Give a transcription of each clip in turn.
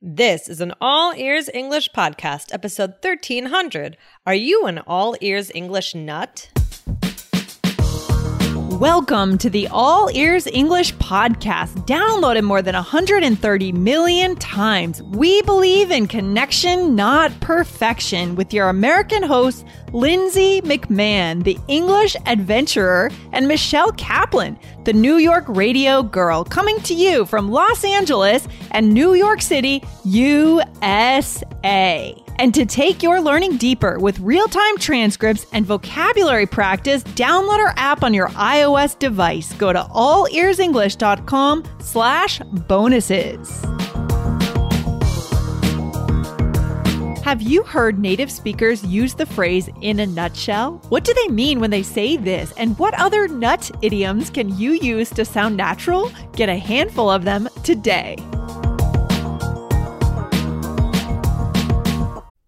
This is an All Ears English podcast, episode 1300. Are you an All Ears English nut? Welcome to the All Ears English podcast, downloaded more than 130 million times. We believe in connection, not perfection, with your American host, Lindsay McMahon, the English adventurer, and Michelle Kaplan, the New York radio girl, coming to you from Los Angeles and New York City, USA. And to take your learning deeper with real-time transcripts and vocabulary practice, download our app on your iOS device. Go to allearsenglish.com slash bonuses. Have you heard native speakers use the phrase in a nutshell? What do they mean when they say this? And what other nut idioms can you use to sound natural? Get a handful of them today.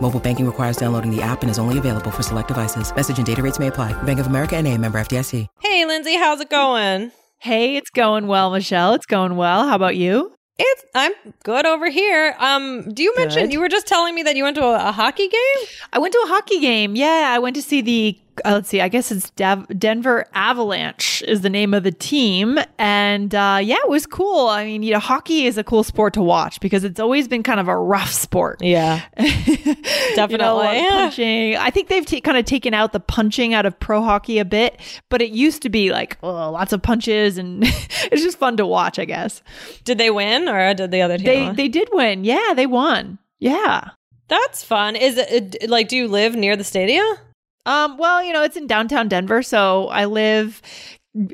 Mobile banking requires downloading the app and is only available for select devices. Message and data rates may apply. Bank of America and a member FDIC. Hey, Lindsay, how's it going? Hey, it's going well, Michelle. It's going well. How about you? It's I'm good over here. Um, do you mention Good. you were just telling me that you went to a, a hockey game? I went to a hockey game. Yeah, I went to see the. Uh, let's see. I guess it's Dav- Denver Avalanche is the name of the team, and uh, yeah, it was cool. I mean, you know, hockey is a cool sport to watch because it's always been kind of a rough sport. Yeah, Definitely. Definitely. punching. I think they've t- kind of taken out the punching out of pro hockey a bit, but it used to be like oh, lots of punches, and it's just fun to watch. I guess Did they win or did the other team? they win? they did win. Yeah, they won. Yeah. That's fun. Is it- like? Do you live near the stadium? Um, well, you know, it's in downtown Denver, so I live.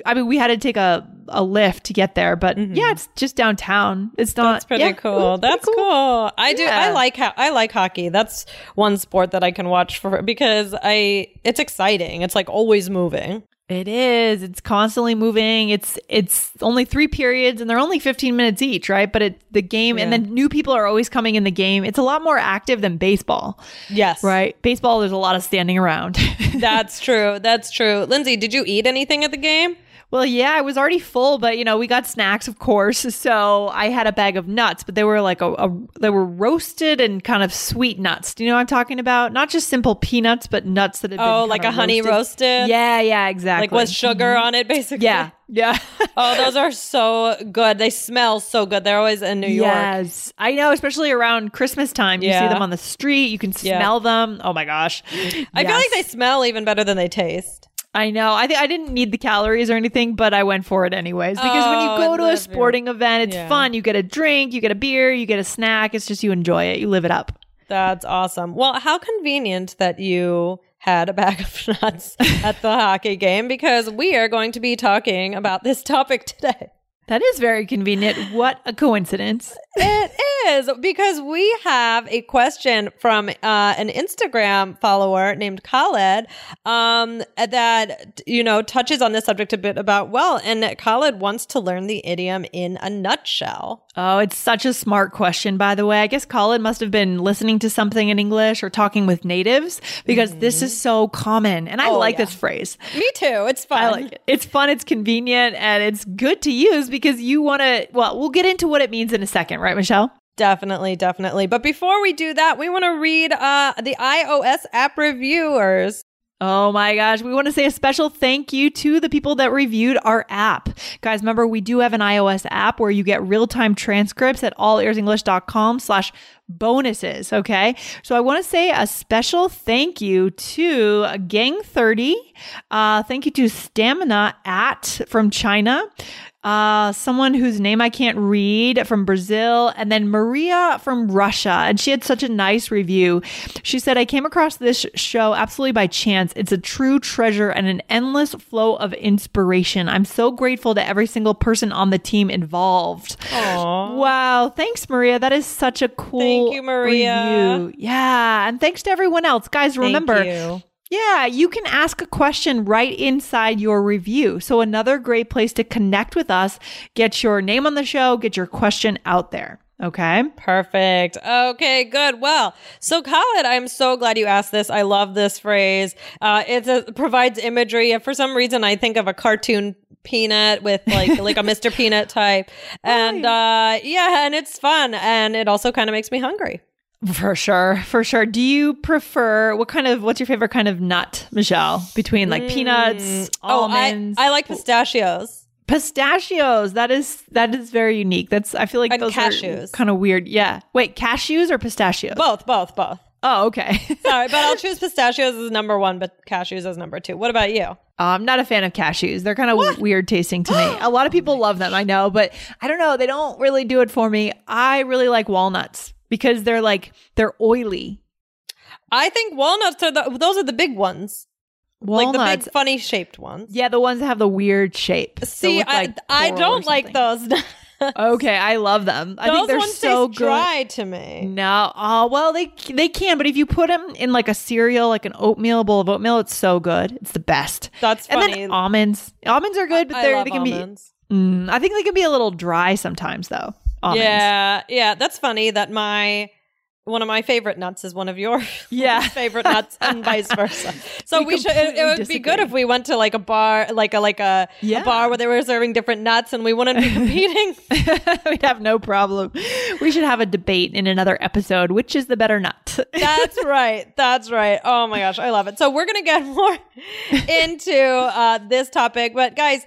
I mean, we had to take a, a Lyft to get there, but yeah, it's just downtown. It's not. Mm-hmm. That's pretty yeah, cool. pretty That's cool. I do. I like ho- I like hockey. That's one sport that I can watch for because I. It's exciting. It's like always moving. It is. It's constantly moving. It's it's only three periods, and they're only fifteen minutes each, right? But it the game, and Yeah. then new people are always coming in the game. It's a lot more active than baseball, Yes. right? Baseball, there's a lot of standing around. That's true. That's true. Lindsay, did you eat anything at the game? Well, yeah, I was already full, but you know, we got snacks, of course. So I had a bag of nuts, but they were like a, a they were roasted and kind of sweet nuts. Do you know what I'm talking about? Not just simple peanuts, but nuts that have Oh, like a honey roasted? Yeah, yeah, exactly. Like with sugar mm-hmm. on it, basically. Yeah, yeah. Oh, those are so good. They smell so good. They're always in New York. Yes, I know, especially around Christmas time. You Yeah. see them on the street. You can Yeah. smell them. Oh my gosh! I feel like they smell even better than they taste. I know. I think I didn't need the calories or anything, but I went for it anyways because when Oh, you go I to a sporting event, it's Yeah. fun. You get a drink, you get a beer, you get a snack. It's just you enjoy it. You live it up. That's awesome. Well, how convenient that you had a bag of nuts at the hockey game because we are going to be talking about this topic today. That is very convenient. What a coincidence. It is because we have a question from uh, an Instagram follower named Khaled um, that you know touches on this subject a bit about well, and Khaled wants to learn the idiom in a nutshell. Oh, it's such a smart question, by the way. I guess Khaled must have been listening to something in English or talking with natives because this is so common. And I Oh, like yeah. this phrase. Me too. It's fun. I like it. It's fun, it's convenient, and it's good to use because you want to. Well, we'll get into what it means in a second, right, Michelle? Definitely, definitely. But before we do that, we want to read uh, the iOS app reviewers. Oh my gosh. We want to say a special thank you to the people that reviewed our app. Guys, remember we do have an iOS app where you get real-time transcripts at allearsenglish.com slash bonuses. Okay. So I want to say a special thank you to Gang30. Uh, thank you to Stamina at from China. Uh, someone whose name I can't read from Brazil, and then Maria from Russia. And she had such a nice review. She said, I came across this show absolutely by chance. It's a true treasure and an endless flow of inspiration. I'm so grateful to every single person on the team involved. Aww. Wow. Thanks, Maria. That is such a cool Thank you, Maria. review. Yeah. And thanks to everyone else. Guys, remember, Thank you. Yeah, you can ask a question right inside your review. So, another great place to connect with us, get your name on the show, get your question out there. Okay. Perfect. Okay, good. Well, so Khaled, I'm so glad you asked this. I love this phrase. Uh, it provides imagery. For some reason, I think of a cartoon peanut with like like a Mr. Peanut type, and uh, yeah, and it's fun, and it also kind of makes me hungry. For sure, for sure. Do you prefer what kind of what's your favorite kind of nut, Michelle? Between like hmm. peanuts, almonds. Oh, I, I like pistachios. Pistachios. That is that is very unique. That's I feel like And those cashews. are kind of weird. Yeah. Wait, cashews or pistachios? Both, both, both. Oh, okay. Sorry, but I'll choose pistachios as number one, but cashews as number two. What about you? I'm not a fan of cashews. They're kind of weird tasting to me. A lot of oh people love them, I know, but I don't know. They don't really do it for me. I really like walnuts because they're like they're oily. I think walnuts are the those are the big ones, like the Walnuts. big funny shaped ones. yeah, the ones that have the weird shape. See, I like I don't like those. Okay, I love them. I those think they're ones so good. dry to me. No, oh well, they they can, but if you put them in like a cereal, like an oatmeal bowl of oatmeal, it's so good. It's the best. That's And funny. then almonds, almonds are good, but they can almonds. be. Mm, I think they can be a little dry sometimes, though. Almonds. Yeah, yeah. That's funny that my one of my favorite nuts is one of your Yeah. favorite nuts, and vice versa. So We we, should. It, it would be good if we went to like a bar, like a like a, Yeah. a bar where they were serving different nuts, and we wouldn't be competing. We'd have no problem. We should have a debate in another episode. Which is the better nut? That's right. That's right. Oh my gosh, I love it. So we're gonna get more into uh, this topic, but guys.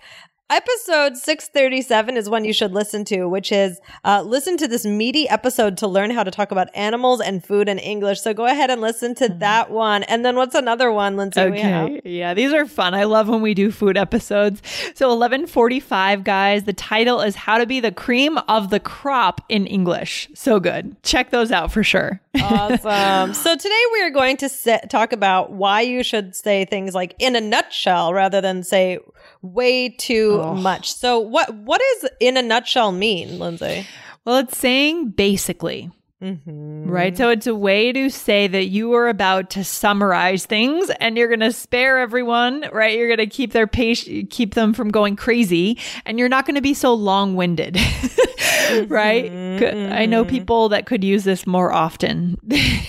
Episode 637 is one you should listen to, which is uh, listen to this meaty episode to learn how to talk about animals and food in English. So go ahead and listen to that one. And then what's another one, Lindsay? Okay. Yeah, these are fun. I love when we do food episodes. So 1145 guys, the title is How to be the cream of the crop in English. So good. Check those out for sure. Awesome. so today we are going to sit, talk about why you should say things like in a nutshell rather than say way too much. So what what does in a nutshell mean, Lindsay? Well, it's saying basically. Right. So it's a way to say that you are about to summarize things and you're going to spare everyone, right? You're going to keep their patient, keep them from going crazy and you're not going to be so long winded. right. Good. I know people that could use this more often.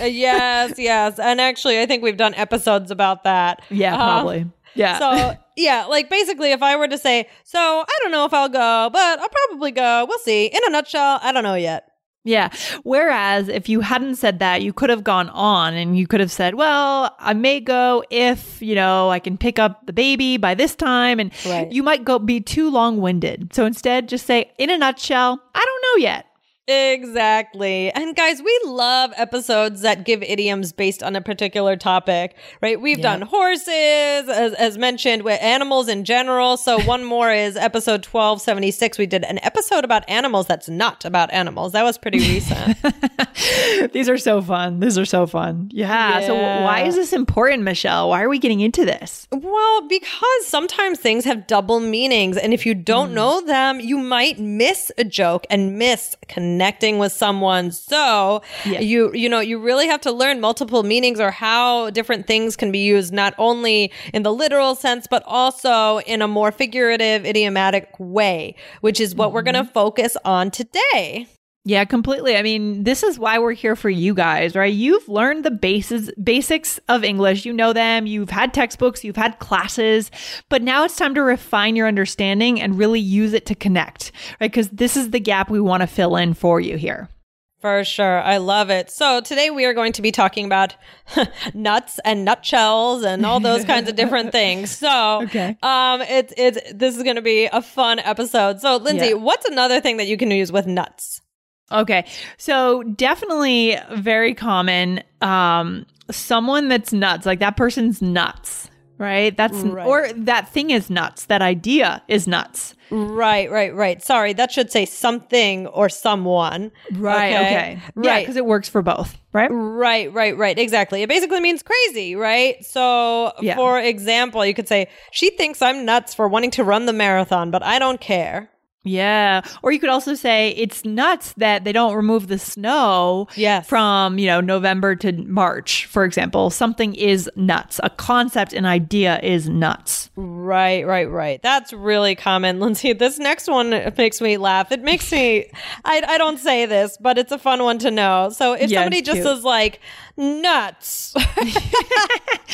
Uh, yes, yes. And actually I think we've done episodes about that. yeah, Uh, probably. Yeah. So yeah, like basically if I were to say, so I don't know if I'll go, but I'll probably go. We'll see. In a nutshell, I don't know yet. Yeah. Whereas if you hadn't said that, you could have gone on and you could have said, well, I may go if, you know, I can pick up the baby by this time. And Right. you might go be too long winded. So instead, just say, in a nutshell, I don't know yet. Exactly. And guys, we love episodes that give idioms based on a particular topic, right? We've done horses, as, as mentioned, with animals in general. So one more is episode 1276. We did an episode about animals that's not about animals. That was pretty recent. These are so fun. These are so fun. Yeah. So why is this important, Michelle? Why are we getting into this? well, because sometimes things have double meanings. And if you don't mm. know them, you might miss a joke and miss connecting with someone. So Yeah. you, you know, you really have to learn multiple meanings or how different things can be used, not only in the literal sense, but also in a more figurative, idiomatic way, which is what we're going to mm-hmm. focus on today. Yeah, completely. I mean, this is why we're here for you guys, right? You've learned the bases basics of English. You know them. You've had textbooks, you've had classes, but now it's time to refine your understanding and really use it to connect, right? Because this is the gap we want to fill in for you here. For sure. I love it. So today we are going to be talking about nuts and nutshells and all those kinds of different things. So Okay. um it's it's this is gonna be a fun episode. So Lindsay, Yeah. what's another thing that you can use with nuts? Okay. So definitely very common. Um, someone that's nuts, like that person's nuts, right? That's Right. or that thing is nuts. That idea is nuts. Right, right, right. Sorry, that should say something or someone. Right. Okay. Yeah, Right. because it works for both, right? Right, right, right. Exactly. It basically means crazy, right? So, Yeah. for example, you could say, She thinks I'm nuts for wanting to run the marathon, but I don't care. Yeah. Or you could also say it's nuts that they don't remove the snow Yes. from, you know, November to March, for example. Something is nuts. A concept, an idea is nuts. Right, right, right. That's really common, Lindsay. This next one makes me laugh. It makes me, I, I don't say this, but it's a fun one to know. So if Yeah, somebody just cute. says like nuts,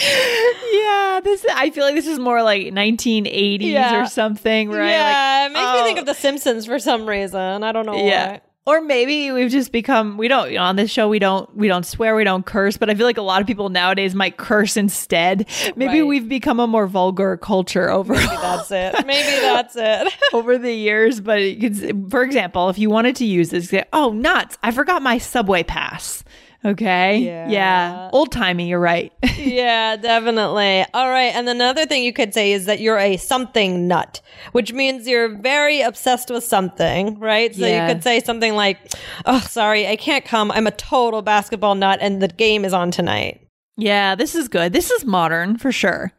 Yeah, this I feel like this is more like 1980s Yeah. or something, right? yeah, Like, it makes me oh. think oh, of The Simpsons for some reason. I don't know Yeah. why. Or maybe we've just become we don't you know, on this show we don't we don't swear we don't curse but I feel like a lot of people nowadays might curse instead. Maybe Right. we've become a more vulgar culture over Maybe that's it. Maybe that's it. over the years but could, for example if you wanted to use this say, oh nuts I forgot my subway pass. Okay? Yeah. Old timey, you're right. yeah, definitely. All right. And another thing you could say is that you're a something nut, which means you're very obsessed with something, right? So Yeah. you could say something like, oh, sorry, I can't come. I'm a total basketball nut and the game is on tonight. yeah, this is good. This is modern for sure.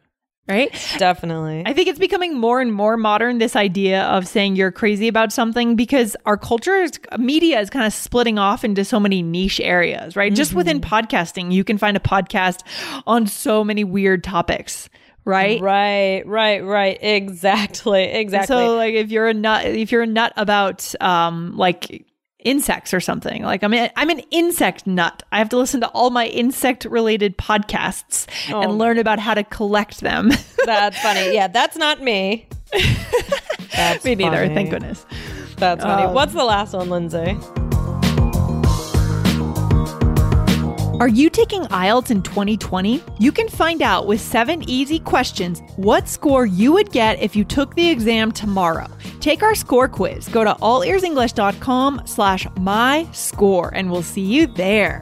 Right? Definitely. I think it's becoming more and more modern, this idea of saying you're crazy about something because our culture is, media is kind of splitting off into so many niche areas, right? Just within podcasting, you can find a podcast on so many weird topics, right? right, right, right. Exactly. Exactly. So like if you're a nut if you're a nut about um like insects or something. Like I'm a, I'm an insect nut. I have to listen to all my insect related podcasts and learn about how to collect them. that's funny. Yeah, that's not me. That's Me neither, funny. thank goodness. That's funny. Um, What's the last one, Lindsay? Are you taking IELTS in 2020? You can find out with seven easy questions what score you would get if you took the exam tomorrow. Take our score quiz. Go to allearsenglish.com slash my score and we'll see you there.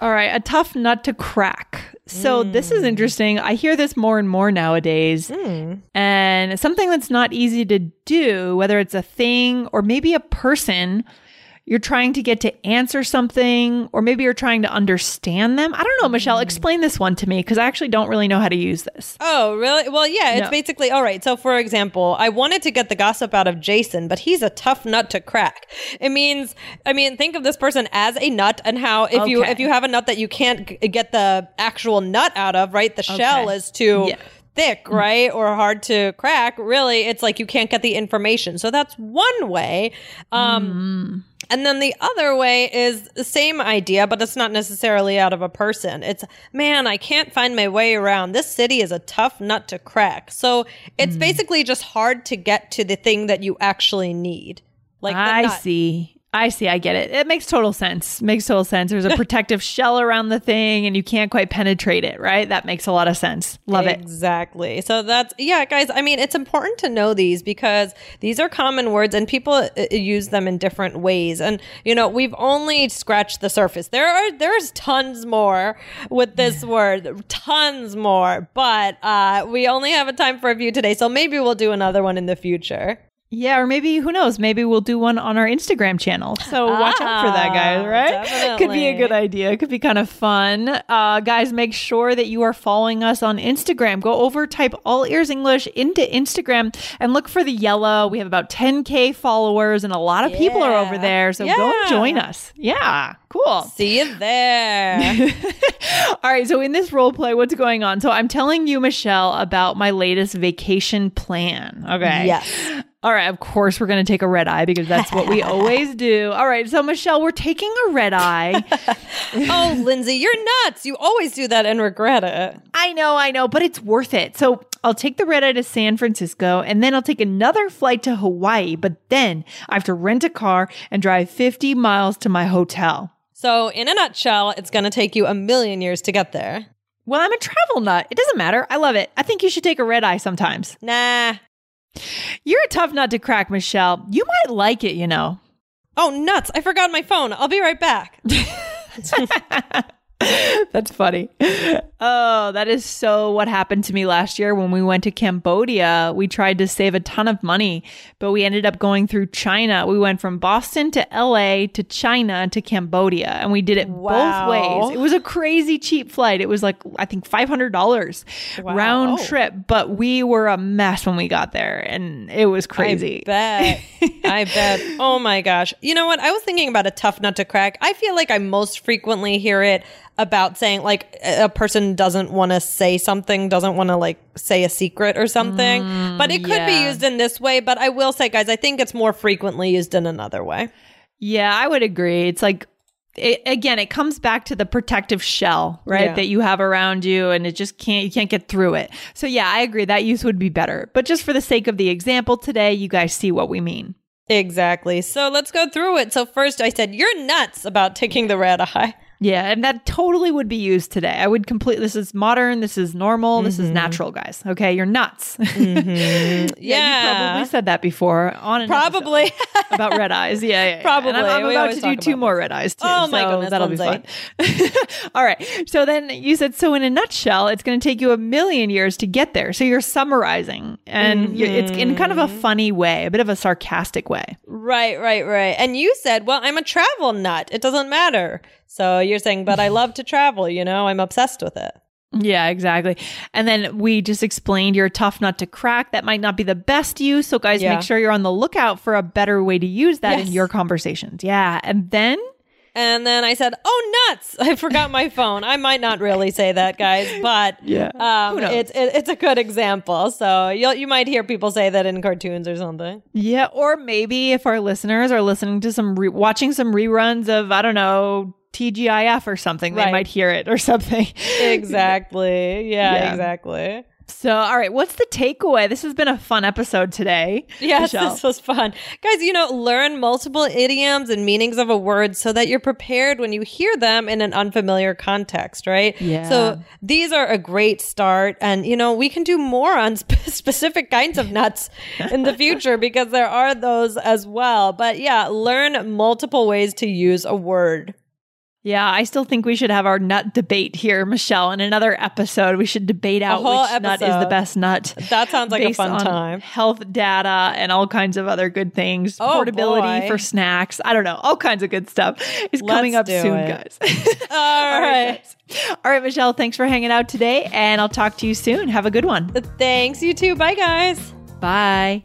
All right, a tough nut to crack. So this is mm. interesting. I hear this more and more nowadays. Mm. And something that's not easy to do, whether it's a thing or maybe a person, you're trying to get to answer something or maybe you're trying to understand them. I don't know, Michelle, mm-hmm. explain this one to me because I actually don't really know how to use this. Oh, really? Well, yeah, it's No. basically all right. So, for example, I wanted to get the gossip out of Jason, but he's a tough nut to crack. It means, I mean, think of this person as a nut and how if you if you have a nut that you can't g- get the actual nut out of, right? The shell Okay. is too Yeah. thick, mm-hmm. right? Or hard to crack. Really, it's like you can't get the information. So that's one way. Um mm. And then the other way is the same idea, but it's not necessarily out of a person. It's, man, I can't find my way around. This city is a tough nut to crack. So it's mm. basically just hard to get to the thing that you actually need. Like, I nut. see. I see. I get it. It makes total sense. Makes total sense. There's a protective shell around the thing and you can't quite penetrate it, right? That makes a lot of sense. Love it. Exactly. So that's, yeah, guys, I mean, it's important to know these because these are common words and people uh, use them in different ways. And, you know, we've only scratched the surface. There are, there's tons more with this word, tons more, but uh, we only have a time for a few today. So maybe we'll do another one in the future. Yeah, or maybe who knows? Maybe we'll do one on our Instagram channel. So watch out for that, guys. Ah, Right? Could be a good idea. Could be kind of fun. Uh, guys, make sure that you are following us on Instagram. Go over, type all ears English into Instagram, and look for the yellow. We have about 10k followers, and a lot of people are over there. So go join us. Yeah, cool. See you there. All right, so in this role play, what's going on? So I'm telling you, Michelle, about my latest vacation plan. Okay. Yes. All right, of course we're going to take a red eye because that's what we always do. All right, so Michelle, we're taking a red eye. oh, Lindsay, you're nuts. You always do that and regret it. I know, I know, but it's worth it. So I'll take the red eye to San Francisco and then I'll take another flight to Hawaii, but then I have to rent a car and drive 50 miles to my hotel. So, in a nutshell, it's going to take you a million years to get there. Well, I'm a travel nut. It doesn't matter. I love it. I think you should take a red eye sometimes. Nah. You're a tough nut to crack, Michelle. You might like it, you know. Oh, nuts. I forgot my phone. I'll be right back. That's funny. Oh, that is so what happened to me last year when we went to Cambodia. We tried to save a ton of money, but we ended up going through China. We went from Boston to LA to China to Cambodia, and we did it Wow. both ways. It was a crazy cheap flight. It was like, I think $500 Wow. round trip, but we were a mess when we got there, and it was crazy. I bet. I bet. Oh my gosh. You know what? I was thinking about a tough nut to crack. I feel like I most frequently hear it about saying like a person doesn't want to say something, doesn't want to like say a secret or something. Mm, but it could be used in this way. But I will say, guys, I think it's more frequently used in another way. Yeah, I would agree. It's like it, again, it comes back to the protective shell, right? Yeah. That you have around you and it just can't you can't get through it. So yeah, I agree that use would be better. But just for the sake of the example today, you guys see what we mean. Exactly. So let's go through it. So first I said, you're nuts about taking the red eye. Yeah, and that totally would be used today. I would complete this is modern, this is normal, this is natural, guys. Okay, you're nuts. Yeah. you probably said that before on Probably. about red eyes. Yeah, yeah, yeah. Probably. And I'm, I'm about to do two more this. red eyes too. Oh my so goodness, that'll be fun. All right. So then you said so in a nutshell, it's going to take you a million years to get there. So you're summarizing, and you it's in kind of Mm-hmm. a funny way, a bit of a sarcastic way. Right, right, right. And you said, well, I'm a travel nut. It doesn't matter. So you're saying, but I love to travel, you know, I'm obsessed with it. Yeah, exactly. And then we just explained you're tough nut to crack. That might not be the best use. So guys, Yeah. make sure you're on the lookout for a better way to use that Yes. in your conversations. Yeah. And then And then I said, oh, nuts. I forgot my phone. I might not really say that, guys, but Yeah. um, it's it, it's a good example. So you'll, you might hear people say that in cartoons or something. Yeah, or maybe if our listeners are listening to some re- watching some reruns of I don't know TGIF or something, they might hear it or something. Exactly. Yeah, Yeah. exactly. So, all right, what's the takeaway? This has been a fun episode today. Yes, Michelle. this was fun. Guys, you know, learn multiple idioms and meanings of a word so that you're prepared when you hear them in an unfamiliar context, right? Yeah. So these are a great start. And, you know, we can do more on spe- specific kinds of nuts in the future because there are those as well. But yeah, learn multiple ways to use a word. Yeah, I still think we should have our nut debate here, Michelle. In another episode, we should debate out which nut is the best nut. That sounds like a fun time. Health data and all kinds of other good things. Oh, Portability boy. for snacks. I don't know. All kinds of good stuff is coming Let's up soon, it. guys. All All right. guys. All right, Michelle, thanks for hanging out today, and I'll talk to you soon. Have a good one. Thanks, you too. Bye, guys. Bye.